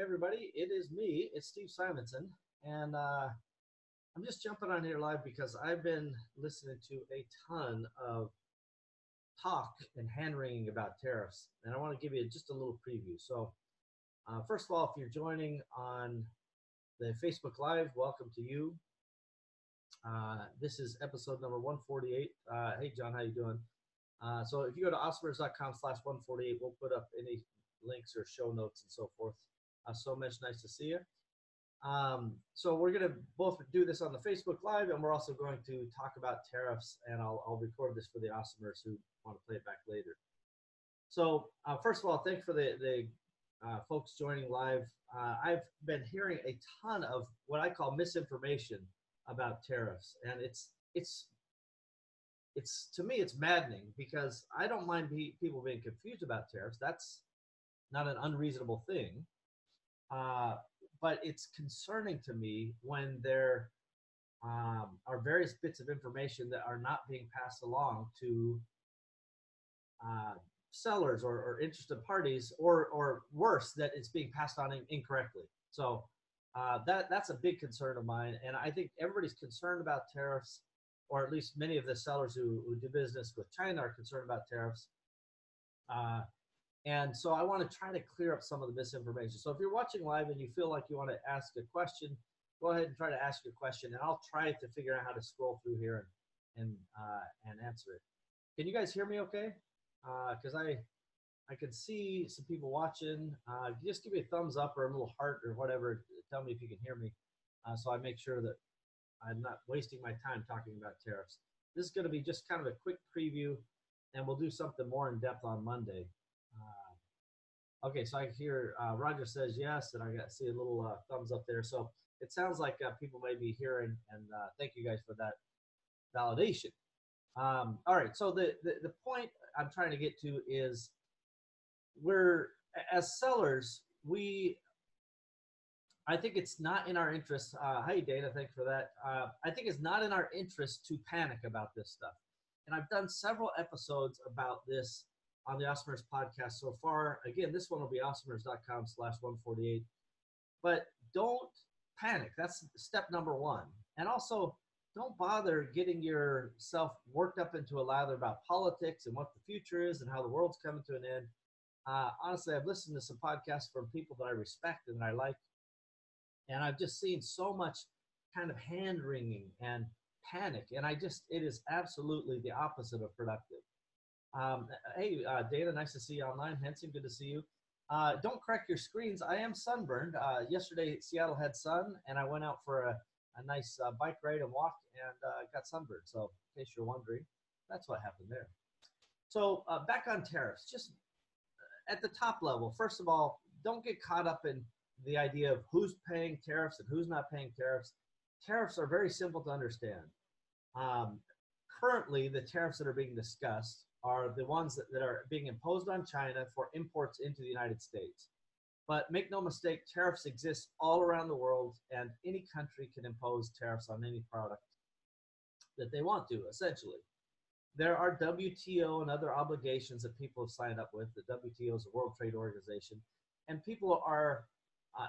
Everybody, it is me. It's Steve Simonson, and uh, I'm just jumping on here live because I've been listening to a ton of talk and hand wringing about tariffs, and I want to give you just a little preview. So, uh, first of all, if you're joining on the Facebook Live, welcome to you. Uh, this is episode number 148. Uh, hey John, how you doing? Uh, so if you go to awesomers.com slash 148, we'll put up any links or show notes and so forth. Uh, so much nice to see you. Um, so we're going to both do this on the Facebook Live, and we're also going to talk about tariffs, and I'll, I'll record this for the awesomers who want to play it back later. So uh, first of all, thanks for the, the uh, folks joining live. Uh, I've been hearing a ton of what I call misinformation about tariffs, and it's it's it's to me it's maddening because I don't mind be, people being confused about tariffs. That's not an unreasonable thing. Uh, but it's concerning to me when there um, are various bits of information that are not being passed along to uh, sellers or, or, interested parties, or or worse, that it's being passed on in, incorrectly. So uh, that that's a big concern of mine, and I think everybody's concerned about tariffs, or at least many of the sellers who, who do business with China are concerned about tariffs. Uh, and so I want to try to clear up some of the misinformation. So if you're watching live and you feel like you want to ask a question, go ahead and try to ask your question, and I'll try to figure out how to scroll through here and and uh, and answer it. Can you guys hear me okay? Because uh, I I can see some people watching. Uh, just give me a thumbs up or a little heart or whatever. Tell me if you can hear me, uh, so I make sure that I'm not wasting my time talking about tariffs. This is going to be just kind of a quick preview, and we'll do something more in depth on Monday. Okay, so I hear uh, Roger says yes, and I got see a little uh, thumbs up there. So it sounds like uh, people may be hearing, and uh, thank you guys for that validation. Um, all right, so the, the the point I'm trying to get to is we're as sellers we I think it's not in our interest. Uh, hey, Dana, thanks for that. Uh, I think it's not in our interest to panic about this stuff. And I've done several episodes about this on the Awesomers podcast so far. Again, this one will be awesomers.com slash 148. But don't panic. That's step number one. And also, don't bother getting yourself worked up into a lather about politics and what the future is and how the world's coming to an end. Uh, honestly, I've listened to some podcasts from people that I respect and I like, and I've just seen so much kind of hand wringing and panic, and I just it is absolutely the opposite of productive. Um, hey, uh, Dana, nice to see you online. Henson, good to see you. Uh, don't crack your screens. I am sunburned. Uh, yesterday, Seattle had sun, and I went out for a, a nice uh, bike ride and walk and uh, got sunburned. So, in case you're wondering, that's what happened there. So, uh, back on tariffs, just at the top level, first of all, don't get caught up in the idea of who's paying tariffs and who's not paying tariffs. Tariffs are very simple to understand. Um, currently, the tariffs that are being discussed are the ones that, that are being imposed on China for imports into the United States. But make no mistake, tariffs exist all around the world, and any country can impose tariffs on any product that they want to, essentially. There are WTO and other obligations that people have signed up with. The WTO is a World Trade Organization, and people are, uh,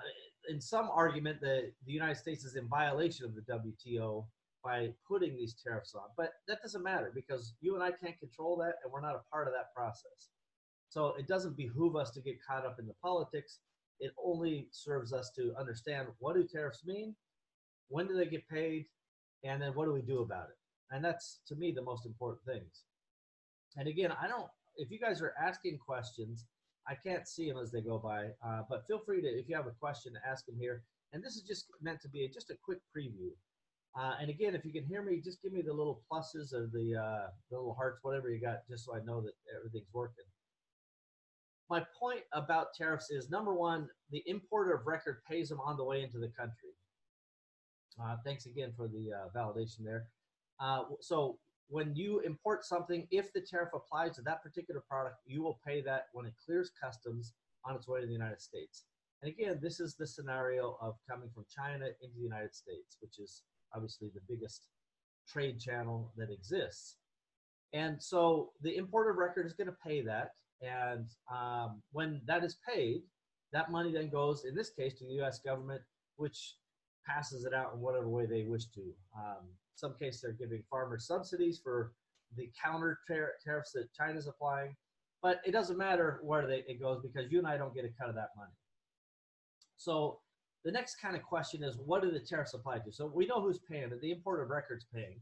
in some argument, that the United States is in violation of the WTO by putting these tariffs on. But that doesn't matter because you and I can't control that and we're not a part of that process. So it doesn't behoove us to get caught up in the politics. It only serves us to understand what do tariffs mean, when do they get paid, and then what do we do about it? And that's to me the most important things. And again, I don't, if you guys are asking questions, I can't see them as they go by, uh, but feel free to, if you have a question, to ask them here. And this is just meant to be a, just a quick preview. Uh, and again, if you can hear me, just give me the little pluses or the, uh, the little hearts, whatever you got, just so I know that everything's working. My point about tariffs is number one, the importer of record pays them on the way into the country. Uh, thanks again for the uh, validation there. Uh, so when you import something, if the tariff applies to that particular product, you will pay that when it clears customs on its way to the United States. And again, this is the scenario of coming from China into the United States, which is obviously the biggest trade channel that exists. And so the importer of record is going to pay that. And um, when that is paid, That money then goes, in this case, to the U.S. government, which passes it out in whatever way they wish to. Um, some cases they're giving farmers subsidies for the counter tar- tariffs that China's applying, but it doesn't matter where they, it goes because you and I don't get a cut of that money. So the next kind of question is, what do the tariffs apply to? So we know who's paying. The importer of record's paying,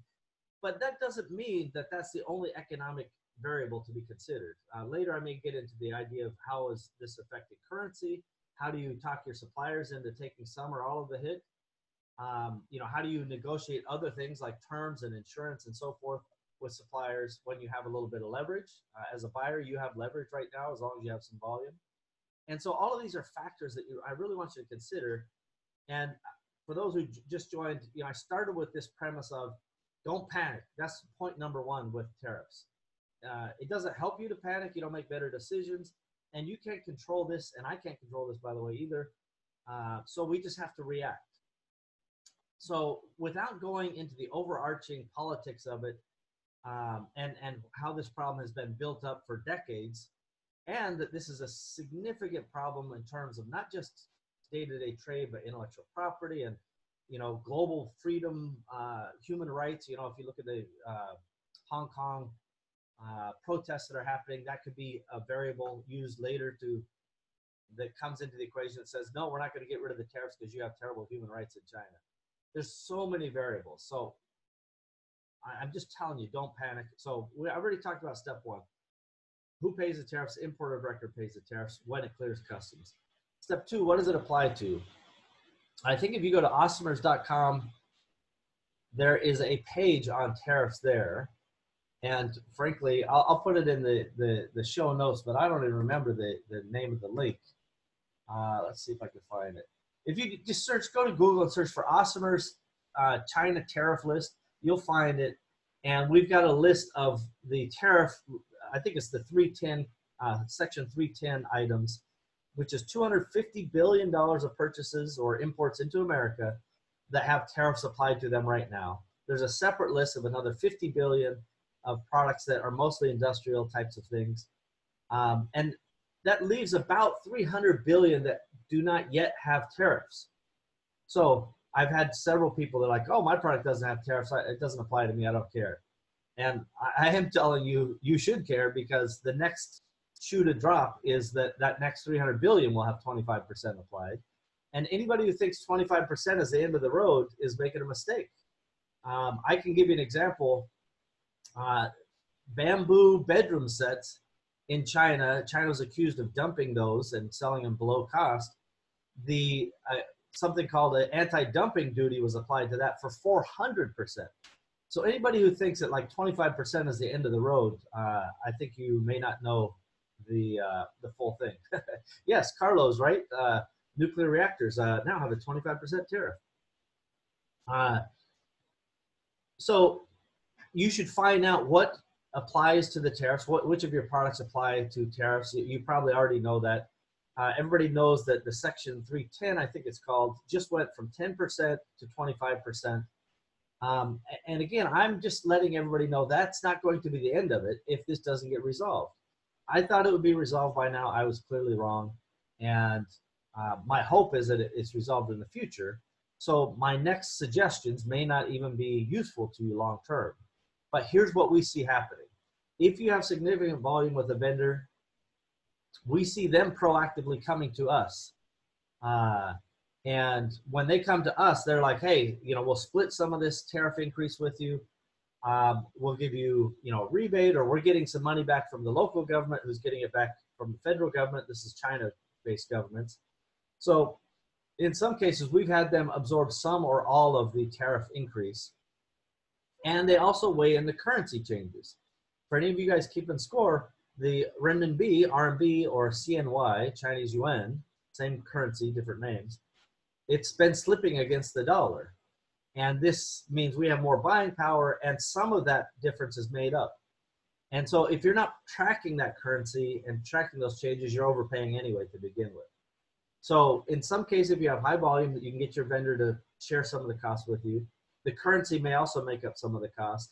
but that doesn't mean that that's the only economic variable to be considered. Uh, later, I may get into the idea of how is this affecting currency. How do you talk your suppliers into taking some or all of the hit? Um, you know, how do you negotiate other things like terms and insurance and so forth with suppliers when you have a little bit of leverage? Uh, as a buyer, you have leverage right now as long as you have some volume. And so all of these are factors that you, I really want you to consider. And for those who just joined, you know, I started with this premise of don't panic. That's point number one with tariffs. Uh, it doesn't help you to panic. You don't make better decisions, and you can't control this, and I can't control this, by the way, either. Uh, so we just have to react. So without going into the overarching politics of it, um, and and how this problem has been built up for decades, and that this is a significant problem in terms of not just day-to-day trade, but intellectual property and you know global freedom, uh, human rights. You know, if you look at the uh, Hong Kong uh, protests that are happening, that could be a variable used later to that comes into the equation that says, no, we're not going to get rid of the tariffs because you have terrible human rights in China. There's so many variables. So I, I'm just telling you, don't panic. So we I already talked about step one. Who pays the tariffs? Importer of record pays the tariffs when it clears customs. Step two, what does it apply to? I think if you go to awesomers.com, there is a page on tariffs there. And frankly, I'll, I'll put it in the, the, the show notes, but I don't even remember the, the name of the link. Uh, let's see if I can find it. If you just search, go to Google and search for Awesomers uh, China tariff list, you'll find it. And we've got a list of the tariff, I think it's the 310, uh, section 310 items, which is $250 billion of purchases or imports into America that have tariffs applied to them right now. There's a separate list of another 50 billion of products that are mostly industrial types of things. Um, and that leaves about 300 billion that do not yet have tariffs. So I've had several people that are like, oh, my product doesn't have tariffs. It doesn't apply to me. I don't care. And I am telling you, you should care because the next shoe to drop is that that next 300 billion will have 25% applied. And anybody who thinks 25% is the end of the road is making a mistake. Um, I can give you an example. Uh, bamboo bedroom sets in China, China was accused of dumping those and selling them below cost. The uh, something called an anti-dumping duty was applied to that for 400%. So anybody who thinks that like 25% is the end of the road, uh, I think you may not know the uh, the full thing. yes, Carlos, right? Uh, nuclear reactors uh, now have a 25% tariff. Uh, so you should find out what applies to the tariffs, what, which of your products apply to tariffs. You, probably already know that. Uh, everybody knows that the section 310, I think it's called, just went from 10% to 25%. Um, and again, I'm just letting everybody know that's not going to be the end of it if this doesn't get resolved. I thought it would be resolved by now. I was clearly wrong. And uh, my hope is that it's resolved in the future. So my next suggestions may not even be useful to you long term. But here's what we see happening. If you have significant volume with a vendor, we see them proactively coming to us. Uh, and when they come to us, they're like, hey, you know, we'll split some of this tariff increase with you. Um, we'll give you, you know, a rebate, or we're getting some money back from the local government who's getting it back from the federal government. This is China-based governments. So in some cases, we've had them absorb some or all of the tariff increase. And they also weigh in the currency changes. For any of you guys keeping score, the renminbi, RMB, or CNY, Chinese yuan, same currency, different names, it's been slipping against the dollar. And this means we have more buying power, and some of that difference is made up. And so if you're not tracking that currency and tracking those changes, you're overpaying anyway to begin with. So in some cases, if you have high volume, you can get your vendor to share some of the cost with you. The currency may also make up some of the cost.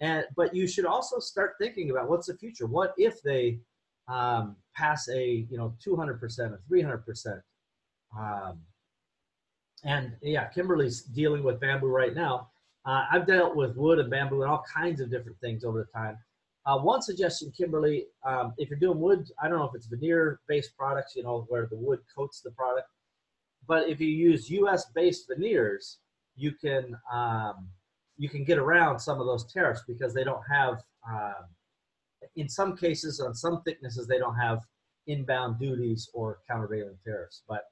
And, but you should also start thinking about what's the future. What if they um, pass a you know 200% or 300%. Um, and yeah, Kimberly's dealing with bamboo right now. Uh, I've dealt with wood and bamboo and all kinds of different things over the time. Uh, one suggestion, Kimberly, um, if you're doing wood, I don't know if it's veneer-based products, you know, where the wood coats the product, but if you use U.S.-based veneers, you can um, you can get around some of those tariffs because they don't have, um, in some cases, on some thicknesses, they don't have inbound duties or countervailing tariffs. But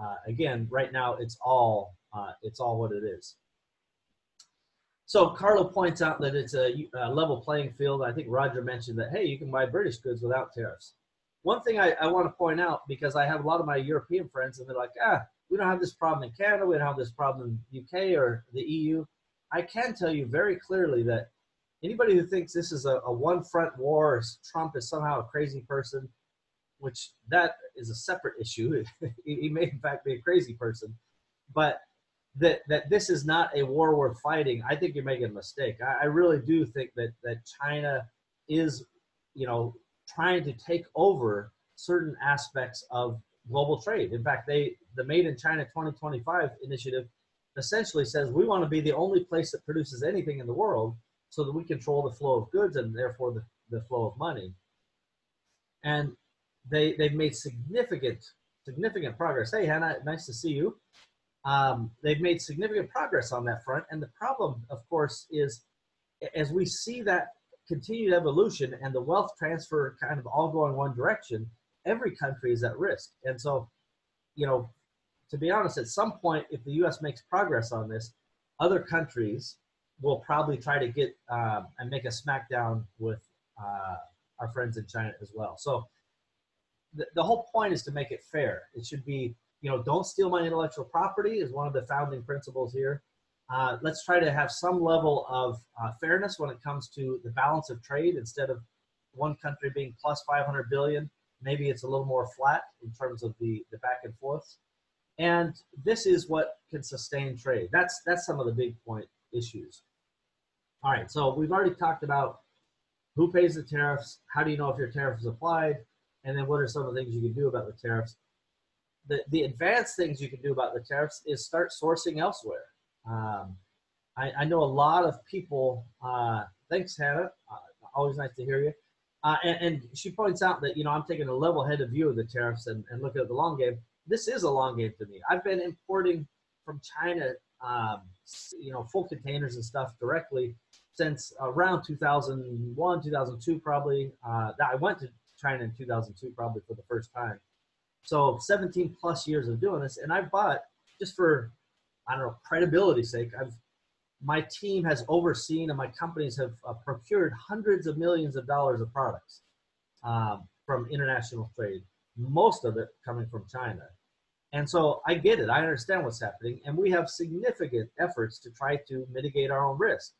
uh, again, right now, it's all uh, it's all what it is. So Carlo points out that it's a, a, level playing field. I think Roger mentioned that, hey, you can buy British goods without tariffs. One thing I, I want to point out, because I have a lot of my European friends, and they're like, ah, we don't have this problem in Canada, we don't have this problem in UK or the EU. I can tell you very clearly that anybody who thinks this is a, a one front war, Trump is somehow a crazy person, which that is a separate issue. he may in fact be a crazy person, but that that this is not a war worth fighting, I think you're making a mistake. I, I really do think that that China is, you know, trying to take over certain aspects of global trade. In fact, they the Made in China 2025 initiative essentially says we want to be the only place that produces anything in the world so that we control the flow of goods and therefore the, the flow of money. And they they've made significant significant progress. Hey Hannah, nice to see you. Um, they've made significant progress on that front. And the problem, of course, is as we see that continued evolution and the wealth transfer kind of all going one direction, every country is at risk. And so, you know, to be honest, at some point, if the U.S. makes progress on this, other countries will probably try to get um, and make a smackdown with uh, our friends in China as well. So the, whole point is to make it fair. It should be you know, don't steal my intellectual property is one of the founding principles here. Uh, let's try to have some level of uh, fairness when it comes to the balance of trade instead of one country being plus 500 billion. Maybe it's a little more flat in terms of the, the back and forths. And this is what can sustain trade. That's, that's some of the big point issues. All right, so we've already talked about who pays the tariffs, how do you know if your tariff is applied, and then what are some of the things you can do about the tariffs the, the advanced things you can do about the tariffs is start sourcing elsewhere. Um, I, I, know a lot of people, uh, thanks Hannah, uh, always nice to hear you. Uh, and, and, she points out that, you know, I'm taking a level-headed view of the tariffs and, and looking at the long game. This is a long game to me. I've been importing from China, um, you know, full containers and stuff directly since around 2001, 2002 probably. Uh, I went to China in 2002 probably for the first time. So 17 plus years of doing this, and I've bought just for I don't know credibility sake. I've my team has overseen and my companies have uh, procured hundreds of millions of dollars of products um, from international trade, most of it coming from China. And so I get it. I understand what's happening. And we have significant efforts to try to mitigate our own risk.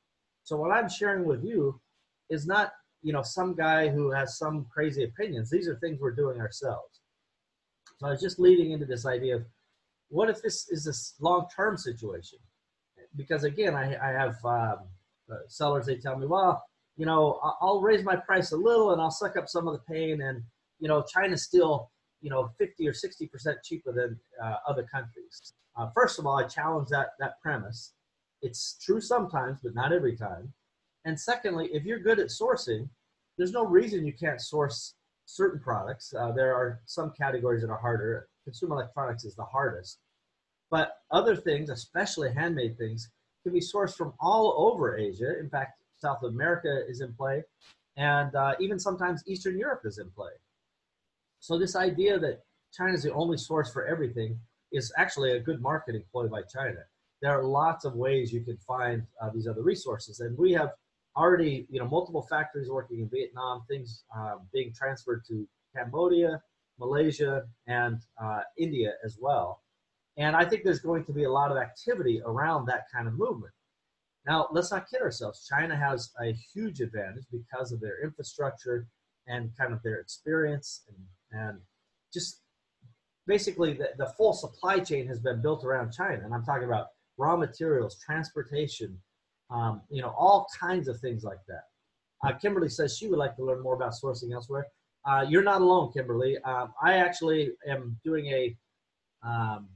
So what I'm sharing with you is not, you know, some guy who has some crazy opinions. These are things we're doing ourselves. So I was just leading into this idea of what if this is this long-term situation? Because again, I, I have um, uh, sellers, they tell me, well, you know, I'll raise my price a little and I'll suck up some of the pain. And, you know, China's still, you know, 50 or 60% cheaper than uh, other countries. Uh, first of all, I challenge that, that premise. It's true sometimes, but not every time. And secondly, if you're good at sourcing, there's no reason you can't source certain products. Uh, there are some categories that are harder. Consumer electronics is the hardest. But other things, especially handmade things, can be sourced from all over Asia. In fact, South America is in play, and uh, even sometimes Eastern Europe is in play. So this idea that China is the only source for everything is actually a good marketing ploy by China. There are lots of ways you can find uh, these other resources, and we have already, you know, multiple factories working in Vietnam, things um, being transferred to Cambodia, Malaysia, and uh, India as well. And I think there's going to be a lot of activity around that kind of movement. Now, let's not kid ourselves. China has a huge advantage because of their infrastructure and kind of their experience and, and just basically the, the full supply chain has been built around China. And I'm talking about raw materials, transportation, um, you know, all kinds of things like that. Uh, Kimberly says she would like to learn more about sourcing elsewhere. uh, you're not alone, Kimberly. Um, I actually am doing a um,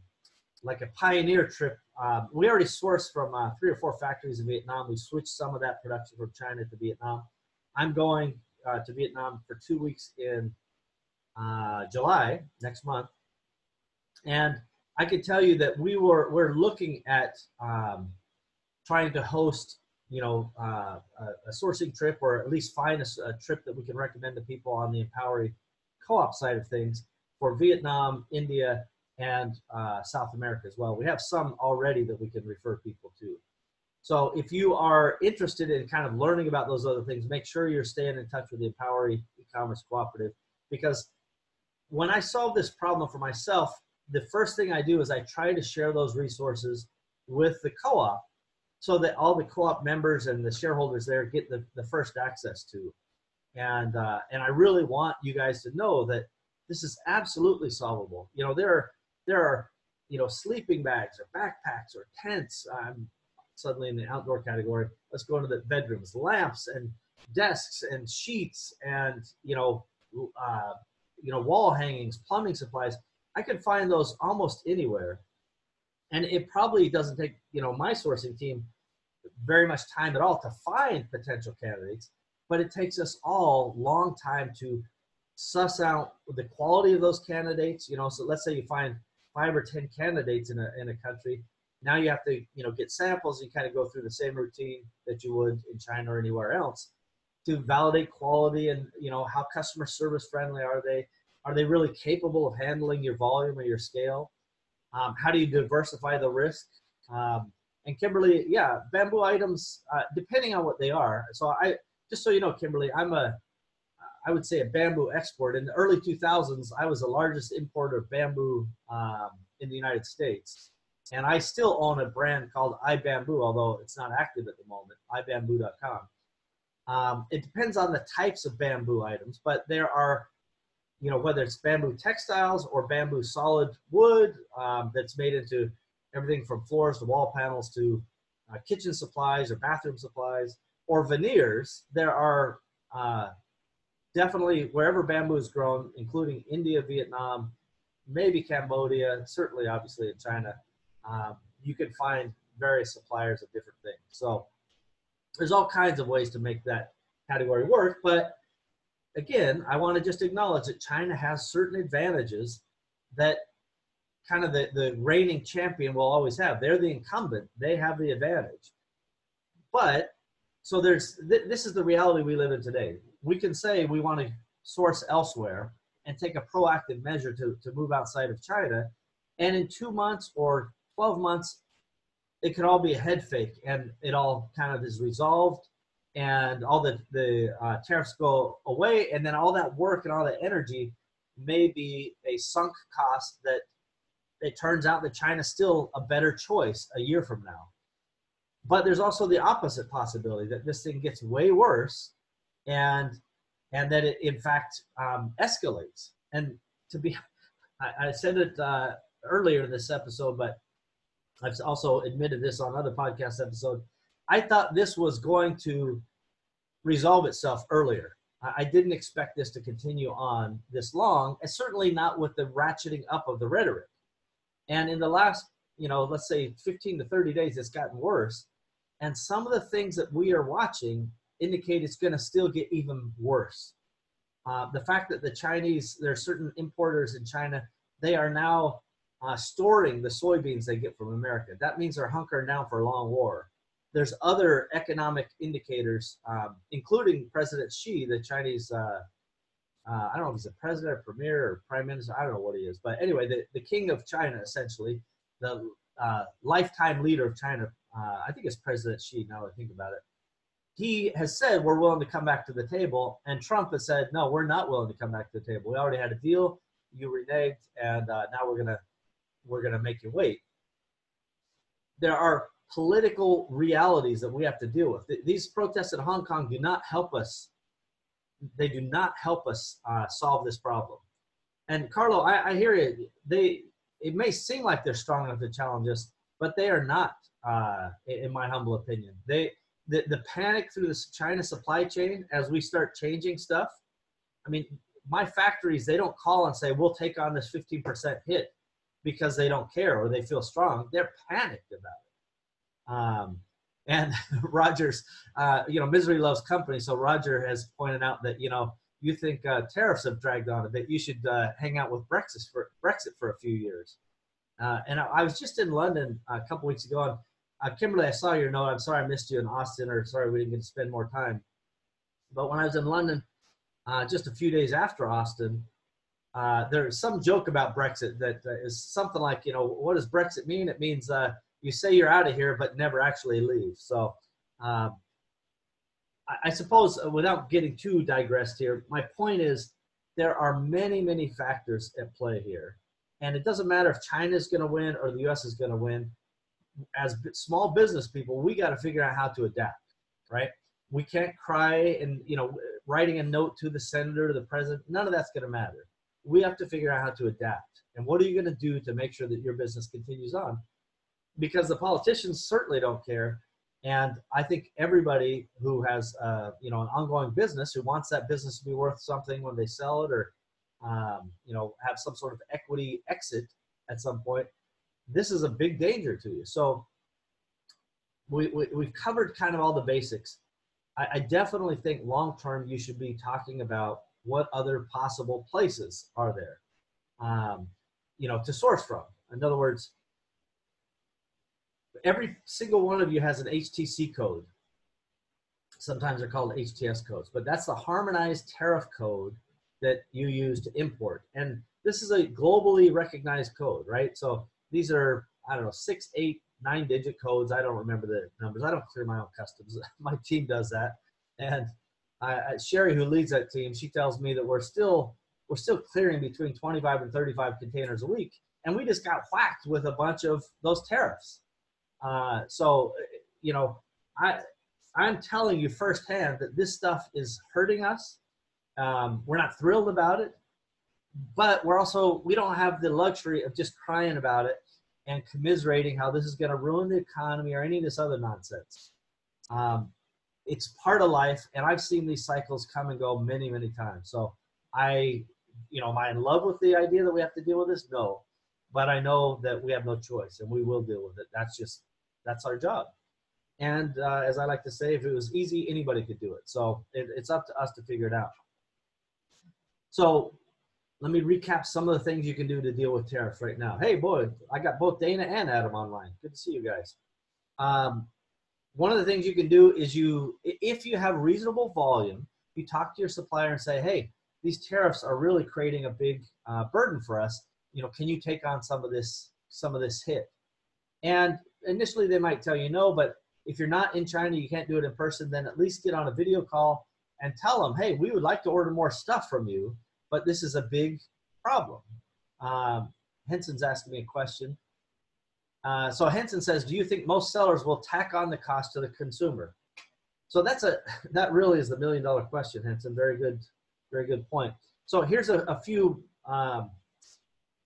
like a pioneer trip. Um, we already sourced from uh, three or four factories in Vietnam. We switched some of that production from China to Vietnam. I'm going uh, to Vietnam for two weeks in uh, July next month, and I can tell you that we were we're looking at um, trying to host you know uh, a, a, sourcing trip or at least find a, a, trip that we can recommend to people on the Empowery co-op side of things for Vietnam, India, and uh, South America as well. We have some already that we can refer people to. So if you are interested in kind of learning about those other things, make sure you're staying in touch with the Empowery e-commerce cooperative because when I solve this problem for myself, the first thing I do is I try to share those resources with the co-op so that all the co-op members and the shareholders there get the, the first access to. And, uh, and I really want you guys to know that this is absolutely solvable. You know, there are, there are, you know, sleeping bags or backpacks or tents. I'm suddenly in the outdoor category. Let's go into the bedrooms, lamps and desks and sheets and, you know, uh, you know, wall hangings, plumbing supplies. I can find those almost anywhere. And it probably doesn't take, you know, my sourcing team very much time at all to find potential candidates, but it takes us all long time to suss out the quality of those candidates. You know, so let's say you find five or ten candidates in a in a country. Now you have to, you know, get samples. You kind of go through the same routine that you would in China or anywhere else to validate quality and you know how customer service friendly are they are they really capable of handling your volume or your scale um, how do you diversify the risk? Um, and kimberly yeah bamboo items uh, depending on what they are. So i just so you know kimberly i'm a i would say a bamboo export. In the early 2000s i was the largest importer of bamboo um, in the united states. And i still own a brand called ibamboo although it's not active at the moment ibamboo.com um, it depends on the types of bamboo items, but there are, you know, whether it's bamboo textiles or bamboo solid wood um, that's made into everything from floors to wall panels to uh, kitchen supplies or bathroom supplies or veneers, there are uh, definitely wherever bamboo is grown, including India, Vietnam, maybe Cambodia, certainly obviously in China, um, you can find various suppliers of different things. So there's all kinds of ways to make that category work. But again, I want to just acknowledge that China has certain advantages that kind of the, the reigning champion will always have. They're the incumbent, they have the advantage. But so there's th- this is the reality we live in today. We can say we want to source elsewhere and take a proactive measure to, to move outside of China. And in two months or 12 months, it could all be a head fake and it all kind of is resolved and all the, the uh, tariffs go away and then all that work and all that energy may be a sunk cost that it turns out that china's still a better choice a year from now but there's also the opposite possibility that this thing gets way worse and and that it in fact um, escalates and to be i, I said it uh, earlier in this episode but I've also admitted this on other podcast episodes. I thought this was going to resolve itself earlier. I didn't expect this to continue on this long, and certainly not with the ratcheting up of the rhetoric. And in the last, you know, let's say 15 to 30 days, it's gotten worse. And some of the things that we are watching indicate it's going to still get even worse. Uh, the fact that the Chinese, there are certain importers in China, they are now uh, storing the soybeans they get from America. That means they're hunkering down for a long war. There's other economic indicators, um, including President Xi, the Chinese, uh, uh, I don't know if he's a president or premier or prime minister, I don't know what he is. But anyway, the, the king of China, essentially, the uh, lifetime leader of China, uh, I think it's President Xi now I think about it. He has said we're willing to come back to the table, and Trump has said, no, we're not willing to come back to the table. We already had a deal, you reneged, and uh, now we're to we're to make you wait. There are political realities that we have to deal with. These protests in Hong Kong do not help us. They do not help us uh, solve this problem. And Carlo, I, I, hear you. They it may seem like they're strong enough to challenge us, but they are not, uh, in my humble opinion. They the, the panic through the China supply chain as we start changing stuff. I mean, my factories they don't call and say we'll take on this 15% hit because they don't care or they feel strong. They're panicked about it. Um, and Rogers, uh, you know, misery loves company. So Roger has pointed out that you know you think uh, tariffs have dragged on a bit, you should uh, hang out with Brexit for Brexit for a few years. Uh, and I, I, was just in London a couple weeks ago, and uh, Kimberly, I saw your note. I'm sorry I missed you in Austin, or sorry we didn't get to spend more time. But when I was in London, uh, just a few days after Austin, there's some joke about Brexit that is something like, you know, what does Brexit mean? It means you say you're out of here, but never actually leave. So. Um, I suppose uh, without getting too digressed here, my point is there are many, many factors at play here. And it doesn't matter if China is going to win or the US is going to win. As small business people, we got to figure out how to adapt, right? We can't cry and, you know, writing a note to the senator, to the president, none of that's going to matter. We have to figure out how to adapt. And what are you going to do to make sure that your business continues on? Because the politicians certainly don't care and I think everybody who has, uh, you know, an ongoing business who wants that business to be worth something when they sell it, or, um, you know, have some sort of equity exit at some point, this is a big danger to you. So we, we have covered kind of all the basics. I, I definitely think long term you should be talking about what other possible places are there, um, you know, to source from. In other words, every single one of you has an HTC code. Sometimes they're called HTS codes, but that's the harmonized tariff code that you use to import. And this is a globally recognized code, right? So these are, I don't know, six, eight, nine digit codes. I don't remember the numbers. I don't clear my own customs. my team does that. And I, Sherry, who leads that team, she tells me that we're still we're still clearing between 25 and 35 containers a week, and we just got whacked with a bunch of those tariffs. Uh, so, you know, I I'm telling you firsthand that this stuff is hurting us. Um, we're not thrilled about it, but we're also we don't have the luxury of just crying about it and commiserating how this is going to ruin the economy or any of this other nonsense. Um, it's part of life, and I've seen these cycles come and go many, many times. So I, you know, am I in love with the idea that we have to deal with this? No, but I know that we have no choice, and we will deal with it. That's just that's our job. And uh, as I like to say, if it was easy, anybody could do it. So it, it's up to us to figure it out. So let me recap some of the things you can do to deal with tariffs right now. Hey, boy, I got both Dana and Adam online. Good to see you guys. Um, one of the things you can do is you, if you have reasonable volume, you talk to your supplier and say, hey, these tariffs are really creating a big uh, burden for us. You know, can you take on some of this, some of this hit? And initially they might tell you no, but if you're not in China, you can't do it in person, then at least get on a video call and tell them, hey, we would like to order more stuff from you, but this is a big problem. Um, Henson's asking me a question. Uh, so Henson says, do you think most sellers will tack on the cost to the consumer? So that's a that really is the million dollar question, Henson. Very good, very good point. So here's a, a few um,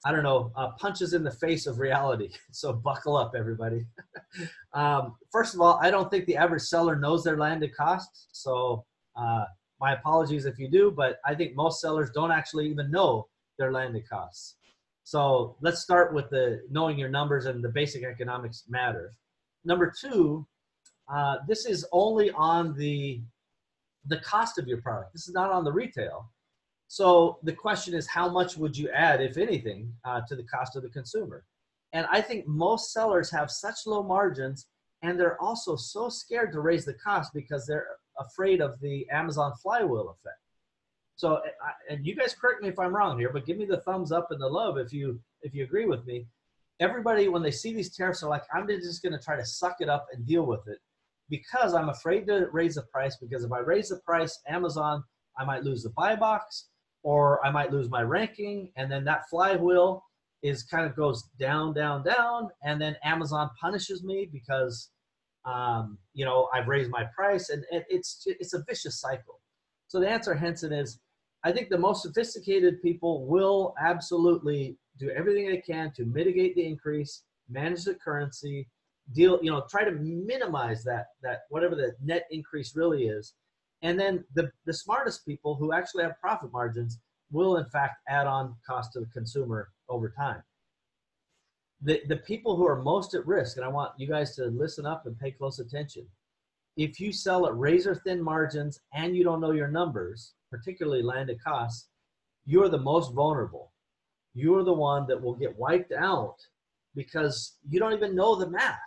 I don't know, uh, punches in the face of reality. So buckle up, everybody. um, first of all, I don't think the average seller knows their landed costs. So uh, my apologies if you do, but I think most sellers don't actually even know their landed costs. So let's start with the knowing your numbers and the basic economics matters. Number two, uh, this is only on the the cost of your product. This is not on the retail. So the question is, how much would you add, if anything, uh, to the cost of the consumer? And I think most sellers have such low margins, and they're also so scared to raise the cost because they're afraid of the Amazon flywheel effect. So, and you guys correct me if I'm wrong here, but give me the thumbs up and the love if you if you agree with me. Everybody, when they see these tariffs, are like, I'm just going to try to suck it up and deal with it because I'm afraid to raise the price. Because if I raise the price, Amazon, I might lose the buy box or I might lose my ranking, and then that flywheel is kind of goes down, down, down, and then Amazon punishes me because um, you know I've raised my price, and it, it's it's a vicious cycle. So the answer, Henson, is I think the most sophisticated people will absolutely do everything they can to mitigate the increase, manage the currency, deal, you know, try to minimize that that whatever the net increase really is, and then the, the smartest people who actually have profit margins will in fact add on cost to the consumer over time. The, the people who are most at risk, and I want you guys to listen up and pay close attention. If you sell at razor thin margins and you don't know your numbers, particularly landed costs, you're the most vulnerable. You're the one that will get wiped out because you don't even know the math.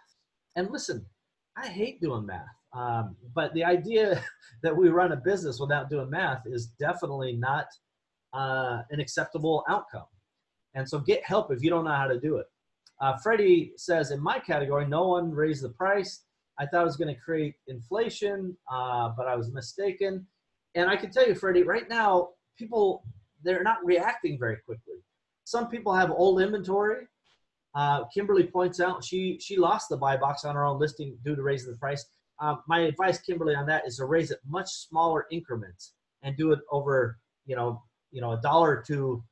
And listen, I hate doing math. Um, but the idea that we run a business without doing math is definitely not uh, an acceptable outcome. And so get help if you don't know how to do it. Uh, Freddie says, in my category, no one raised the price. I thought it was going to create inflation, uh, but I was mistaken. And I can tell you, Freddie, right now, people, they're not reacting very quickly. Some people have old inventory. Uh, Kimberly points out she, she lost the buy box on her own listing due to raising the price. Uh, my advice, Kimberly, on that is to raise it much smaller increments and do it over, you know, you know, a dollar or two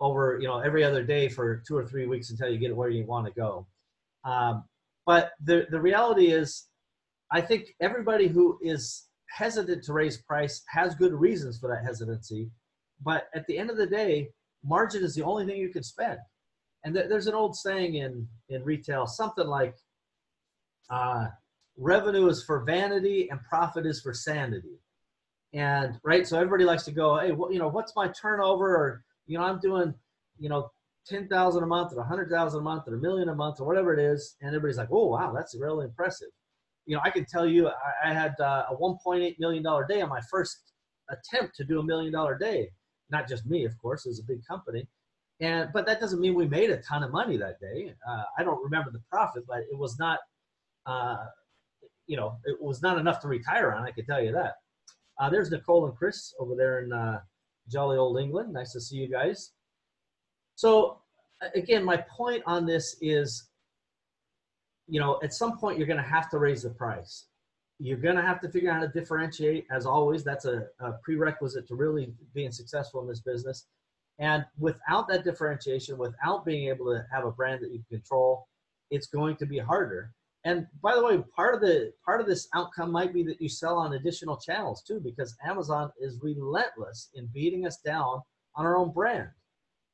over, you know, every other day for two or three weeks until you get where you want to go. Um, but the, the reality is, I think everybody who is hesitant to raise price has good reasons for that hesitancy. But at the end of the day, margin is the only thing you can spend. And th- there's an old saying in, in retail, something like, uh, revenue is for vanity and profit is for sanity. And right, so everybody likes to go, hey, well, you know, what's my turnover? Or you know, I'm doing, you know, ten thousand a month, or a hundred thousand a month, or a million a month, or whatever it is. And everybody's like, oh wow, that's really impressive. You know, I can tell you, I, I had uh, a 1.8 million dollar day on my first attempt to do a million dollar day. Not just me, of course, it's a big company. And but that doesn't mean we made a ton of money that day. Uh, I don't remember the profit, but it was not. Uh, you know, it was not enough to retire on. I can tell you that. Uh, there's Nicole and Chris over there in uh, jolly old England. Nice to see you guys. So again, my point on this is, you know, at some point you're going to have to raise the price. You're going to have to figure out how to differentiate. As always, that's a, a prerequisite to really being successful in this business. And without that differentiation, without being able to have a brand that you control, it's going to be harder. And by the way, part of the part of this outcome might be that you sell on additional channels too, because Amazon is relentless in beating us down on our own brand.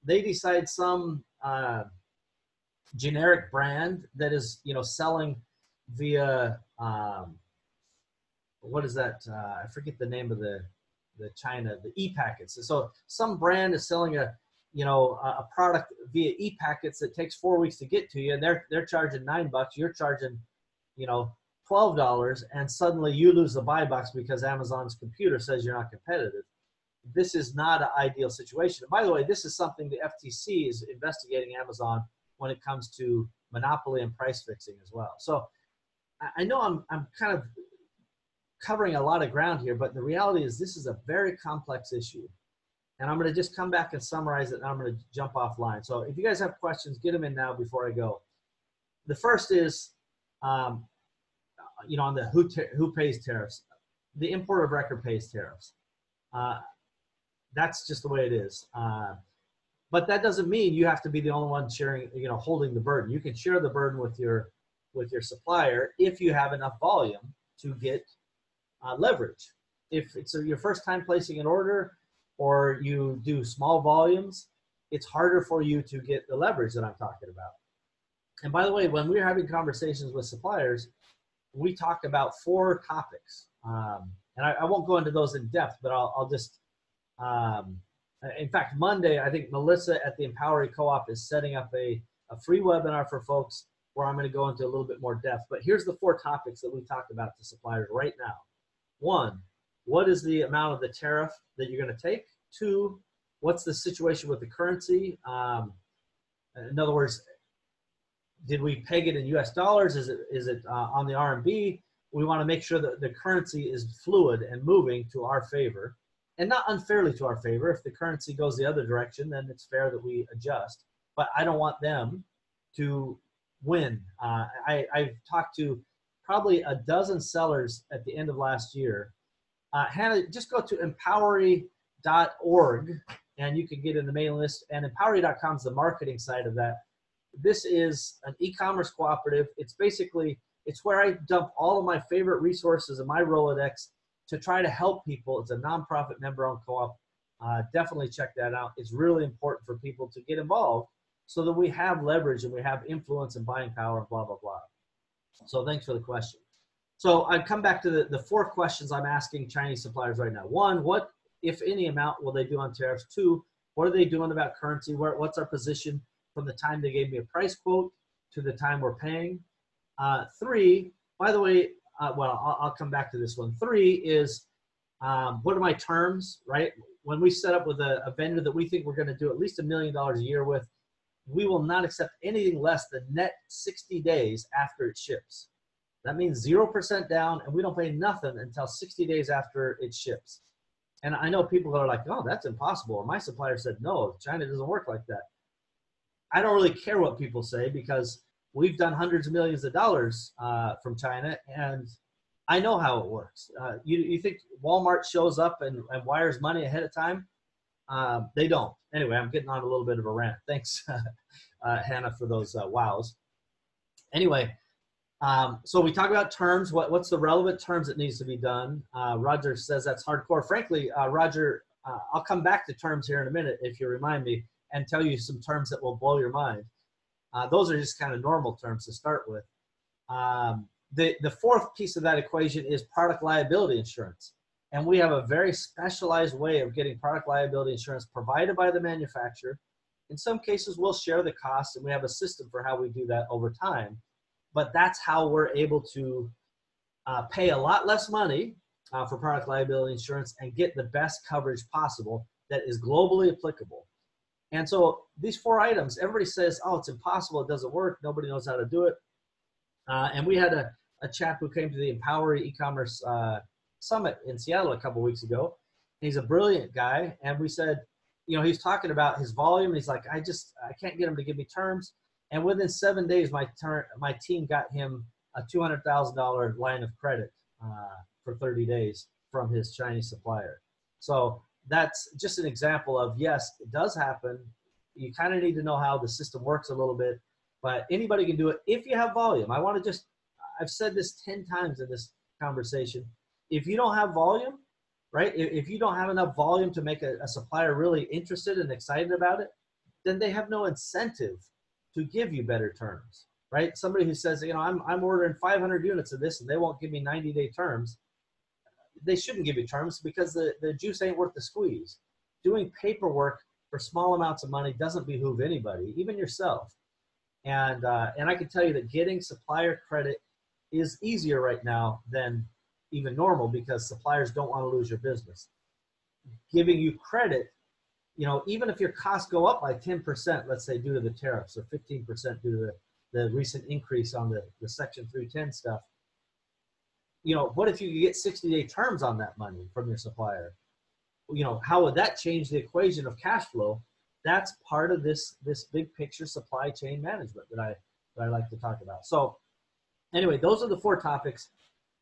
They decide some uh, generic brand that is, you know, selling via um, what is that? Uh, I forget the name of the the China the e packets. So some brand is selling a you know a product via e-packets that takes four weeks to get to you and they're they're charging nine bucks you're charging you know twelve dollars and suddenly you lose the buy box because amazon's computer says you're not competitive. This is not an ideal situation. And by the way this is something the ftc is investigating amazon when it comes to monopoly and price fixing as well. So i know i'm, I'm kind of covering a lot of ground here but the reality is this is a very complex issue and I'm going to just come back and summarize it, and I'm going to jump offline. So if you guys have questions, get them in now before I go. The first is, um, you know, on the who who pays tariffs. The importer of record pays tariffs. Uh, that's just the way it is. Uh, but that doesn't mean you have to be the only one sharing, you know, holding the burden. You can share the burden with your with your supplier if you have enough volume to get uh, leverage. If it's your first time placing an order, or you do small volumes, it's harder for you to get the leverage that I'm talking about. And by the way, when we're having conversations with suppliers, we talk about four topics. Um, and I, I, won't go into those in depth, but I'll, I'll just, um, in fact, Monday, I think Melissa at the Empowery Co-op is setting up a, a free webinar for folks where I'm going to go into a little bit more depth. But here's the four topics that we talked about to suppliers right now. One, what is the amount of the tariff that you're going to take? Two, what's the situation with the currency? Um, in other words, did we peg it in U.S. dollars? Is it is it uh, on the RMB? We want to make sure that the currency is fluid and moving to our favor, and not unfairly to our favor. If the currency goes the other direction, then it's fair that we adjust. But I don't want them to win. Uh, I, I've talked to probably a dozen sellers at the end of last year uh, Hannah, just go to empowery.org and you can get in the mailing list. And empowery.com is the marketing side of that. This is an e-commerce cooperative. It's basically it's where I dump all of my favorite resources in my Rolodex to try to help people. It's a nonprofit member-owned co-op uh, definitely check that out. It's really important for people to get involved so that we have leverage and we have influence and buying power blah, blah, blah. So thanks for the question. So I come back to the, the four questions I'm asking Chinese suppliers right now. One, what, if any amount, will they do on tariffs? Two, what are they doing about currency? Where, what's our position from the time they gave me a price quote to the time we're paying? Uh, three, by the way, uh, well, I'll, I'll, come back to this one. Three is um, what are my terms, right? When we set up with a, a vendor that we think we're going to do at least a million dollars a year with, we will not accept anything less than net 60 days after it ships. That means 0% down, and we don't pay nothing until 60 days after it ships. And I know people that are like, oh, that's impossible. Or my supplier said, no, China doesn't work like that. I don't really care what people say because we've done hundreds of millions of dollars uh, from China, and I know how it works. Uh, you, you think Walmart shows up and, and wires money ahead of time? Uh, they don't. Anyway, I'm getting on a little bit of a rant. Thanks, uh, Hannah, for those uh, wows. Anyway, um, so we talk about terms. What, what's the relevant terms that needs to be done? Uh, Roger says that's hardcore. Frankly, Roger, I'll come back to terms here in a minute if you remind me and tell you some terms that will blow your mind. Uh, those are just kind of normal terms to start with. Um, the, the fourth piece of that equation is product liability insurance. And we have a very specialized way of getting product liability insurance provided by the manufacturer. In some cases, we'll share the cost, and we have a system for how we do that over time. But that's how we're able to uh, pay a lot less money uh, for product liability insurance and get the best coverage possible that is globally applicable. And so these four items, everybody says, oh, it's impossible, it doesn't work, nobody knows how to do it. Uh, and we had a, a chap who came to the Empowery e-commerce uh, summit in Seattle a couple weeks ago. He's a brilliant guy, and we said, you know, he's talking about his volume. he's like, I just, I can't get him to give me terms. And within seven days, my turn, my team got him a two hundred thousand dollar line of credit uh, for thirty days from his Chinese supplier. So that's just an example of yes, it does happen. You kind of need to know how the system works a little bit, but anybody can do it if you have volume. I want to just, I've said this 10 times in this conversation. If you don't have volume, right, if you don't have enough volume to make a, a supplier really interested and excited about it, then they have no incentive to give you better terms, right? Somebody who says, you know, I'm, I'm ordering 500 units of this and they won't give me 90 day terms they shouldn't give you terms because the, the juice ain't worth the squeeze. Doing paperwork for small amounts of money doesn't behoove anybody, even yourself. And uh, and I can tell you that getting supplier credit is easier right now than even normal because suppliers don't want to lose your business. Giving you credit, you know, even if your costs go up by 10%, let's say due to the tariffs, or 15% due to the, the recent increase on the, the Section 310 stuff, you know, what if you get 60 day terms on that money from your supplier? You know, how would that change the equation of cash flow? That's part of this this big picture supply chain management that I that I like to talk about. So, anyway, those are the four topics.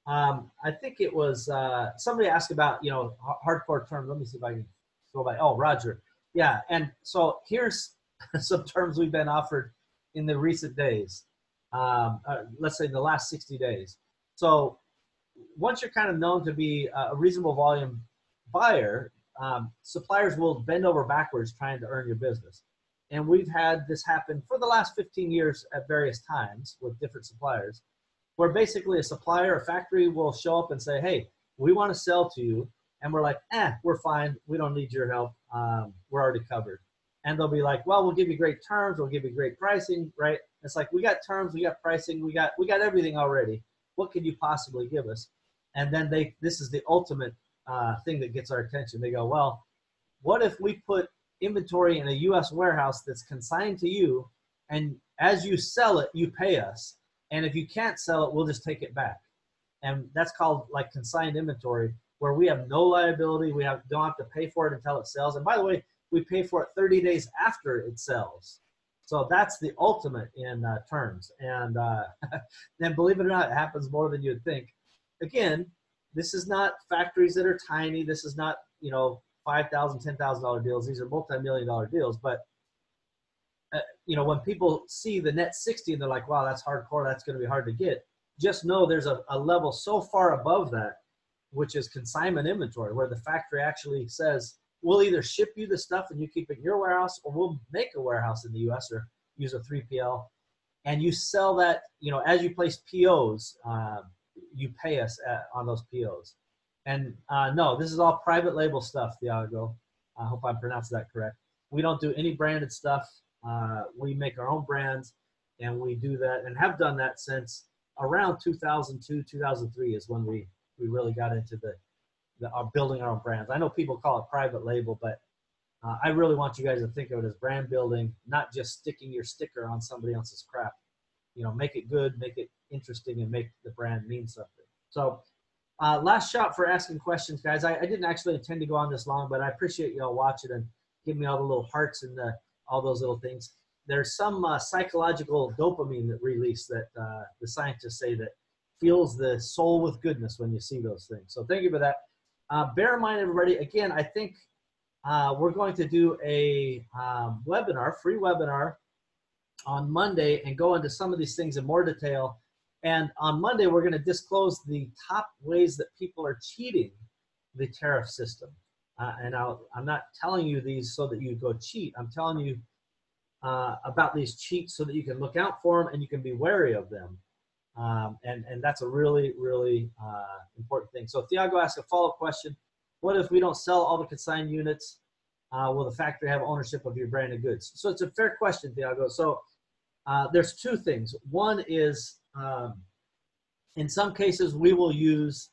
Um, I think it was uh, somebody asked about you know hardcore terms. Let me see if I can go by. Oh, Roger, yeah. And so here's some terms we've been offered in the recent days. Um, uh, let's say the last 60 days. So once you're kind of known to be a reasonable volume buyer, um, suppliers will bend over backwards trying to earn your business. And we've had this happen for the last 15 years at various times with different suppliers, where basically a supplier, a factory will show up and say, hey, we want to sell to you. And we're like, eh, we're fine. We don't need your help. Um, we're already covered. And they'll be like, well, we'll give you great terms. We'll give you great pricing, right? It's like, we got terms, we got pricing, we got, we got everything already. What could you possibly give us? and then they this is the ultimate uh, thing that gets our attention. They go, well, what if we put inventory in a U.S. warehouse that's consigned to you, and as you sell it, you pay us, and if you can't sell it, we'll just take it back, and that's called like consigned inventory, where we have no liability, we have don't have to pay for it until it sells, and by the way, we pay for it 30 days after it sells. So that's the ultimate in uh, terms, and uh, then believe it or not, it happens more than you'd think again, this is not factories that are tiny. This is not, you know, $5,000, $10,000 deals. These are multi-million dollar deals. But, uh, you know, when people see the net 60 and they're like, wow, that's hardcore. That's going to be hard to get. Just know there's a, a level so far above that, which is consignment inventory, where the factory actually says, we'll either ship you the stuff and you keep it in your warehouse, or we'll make a warehouse in the U.S. or use a 3PL, and you sell that. You know, as you place POs, uh, you pay us at, on those POs. And uh, no, this is all private label stuff, Thiago. I hope I'm pronouncing that correct. We don't do any branded stuff. Uh, we make our own brands, and we do that and have done that since around 2002, 2003 is when we we really got into the, the our building our own brands. I know people call it private label, but uh, I really want you guys to think of it as brand building, not just sticking your sticker on somebody else's crap. You know, make it good, make it interesting, and make the brand mean something. So, uh, last shot for asking questions, guys. I, I, didn't actually intend to go on this long, but I appreciate y'all watching and giving me all the little hearts and the, all those little things. There's some uh, psychological dopamine that release that uh, the scientists say that fills the soul with goodness when you see those things. So thank you for that. Uh, bear in mind, everybody, again, I think uh, we're going to do a um, webinar, free webinar on Monday and go into some of these things in more detail. And on Monday, we're going to disclose the top ways that people are cheating the tariff system. Uh, and i am not telling you these so that you go cheat. I'm telling you uh, about these cheats so that you can look out for them and you can be wary of them. Um, and, and that's a really, really uh, important thing. So Thiago asked a follow-up question. What if we don't sell all the consigned units? Uh, will the factory have ownership of your branded goods? So it's a fair question, Thiago. So uh, there's two things. One is um, in some cases we will use,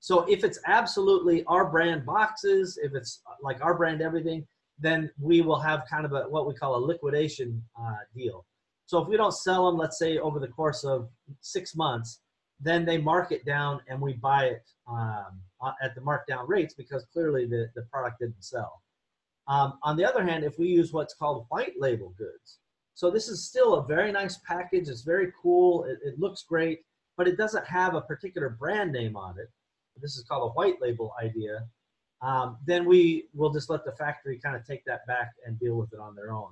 so if it's absolutely our brand boxes, if it's like our brand everything, then we will have kind of a what we call a liquidation uh, deal. So if we don't sell them, let's say over the course of six months, then they mark it down and we buy it um, at the markdown rates because clearly the, the product didn't sell. Um, on the other hand, if we use what's called white label goods, so this is still a very nice package. It's very cool. It, it looks great, but it doesn't have a particular brand name on it. This is called a white label idea. Um, then we will just let the factory kind of take that back and deal with it on their own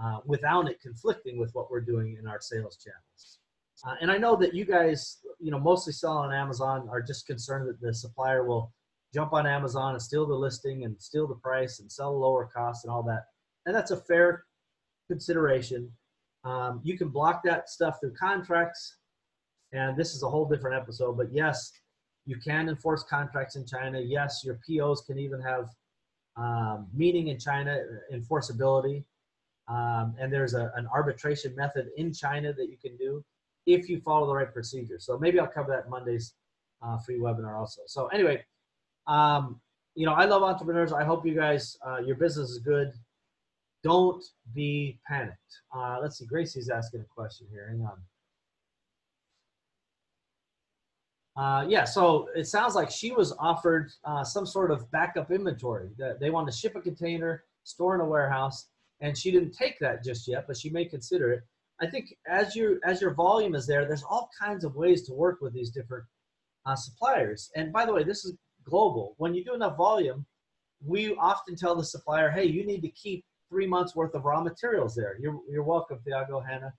uh, without it conflicting with what we're doing in our sales channels. Uh, and I know that you guys, you know, mostly sell on Amazon are just concerned that the supplier will jump on Amazon and steal the listing and steal the price and sell lower cost and all that. And that's a fair consideration. Um, you can block that stuff through contracts. And this is a whole different episode, but yes, you can enforce contracts in China. Yes, your POs can even have um, meaning in China, enforceability. Um, and there's a, an arbitration method in China that you can do if you follow the right procedure. So maybe I'll cover that Monday's uh, free webinar also. So anyway, um, you know, I love entrepreneurs. I hope you guys, uh, your business is good. Don't be panicked. Uh, let's see, Gracie's asking a question here. Hang on. Uh, yeah, so it sounds like she was offered uh, some sort of backup inventory. That they want to ship a container, store in a warehouse, and she didn't take that just yet, but she may consider it. I think as your as your volume is there, there's all kinds of ways to work with these different uh, suppliers. And by the way, this is global. When you do enough volume, we often tell the supplier, "Hey, you need to keep three months worth of raw materials there." You're you're welcome, Thiago Hannah.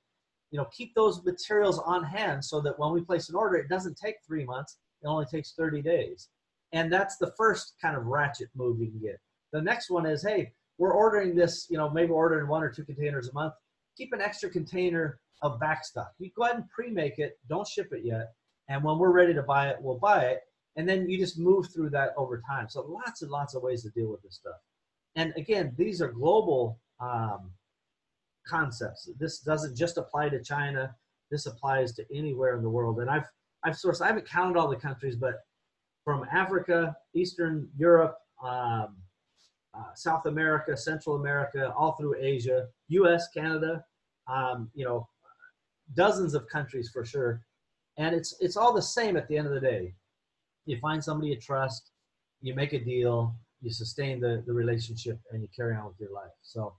You know, keep those materials on hand so that when we place an order, it doesn't take three months. It only takes 30 days. And that's the first kind of ratchet move you can get. The next one is, hey, we're ordering this, you know, maybe ordering one or two containers a month. Keep an extra container of back stock. You go ahead and pre-make it. Don't ship it yet. And when we're ready to buy it, we'll buy it. And then you just move through that over time. So lots and lots of ways to deal with this stuff. And again, these are global um, concepts. This doesn't just apply to China. This applies to anywhere in the world. And I've I've sourced. I haven't counted all the countries, but from Africa, Eastern Europe, um, uh, South America, Central America, all through Asia, U.S., Canada, um, you know, dozens of countries for sure. And it's it's all the same at the end of the day. You find somebody you trust, you make a deal, you sustain the, the relationship, and you carry on with your life. So,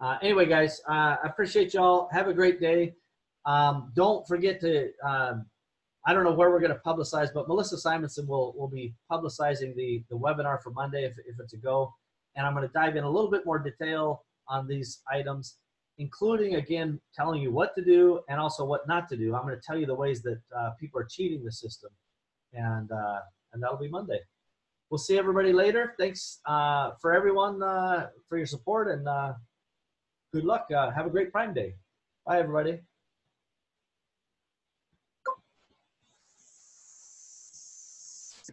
uh, anyway, guys, uh, I appreciate y'all. Have a great day. Um, don't forget to. Um, I don't know where we're going to publicize, but Melissa Simonson will will be publicizing the the webinar for Monday if, if it's a go and I'm going to dive in a little bit more detail on these items, including again telling you what to do and also what not to do. I'm going to tell you the ways that uh, people are cheating the system, and uh, and that'll be Monday. we'll see everybody later. Thanks uh, for everyone uh, for your support and uh, good luck. Uh, have a great Prime Day. Bye, everybody.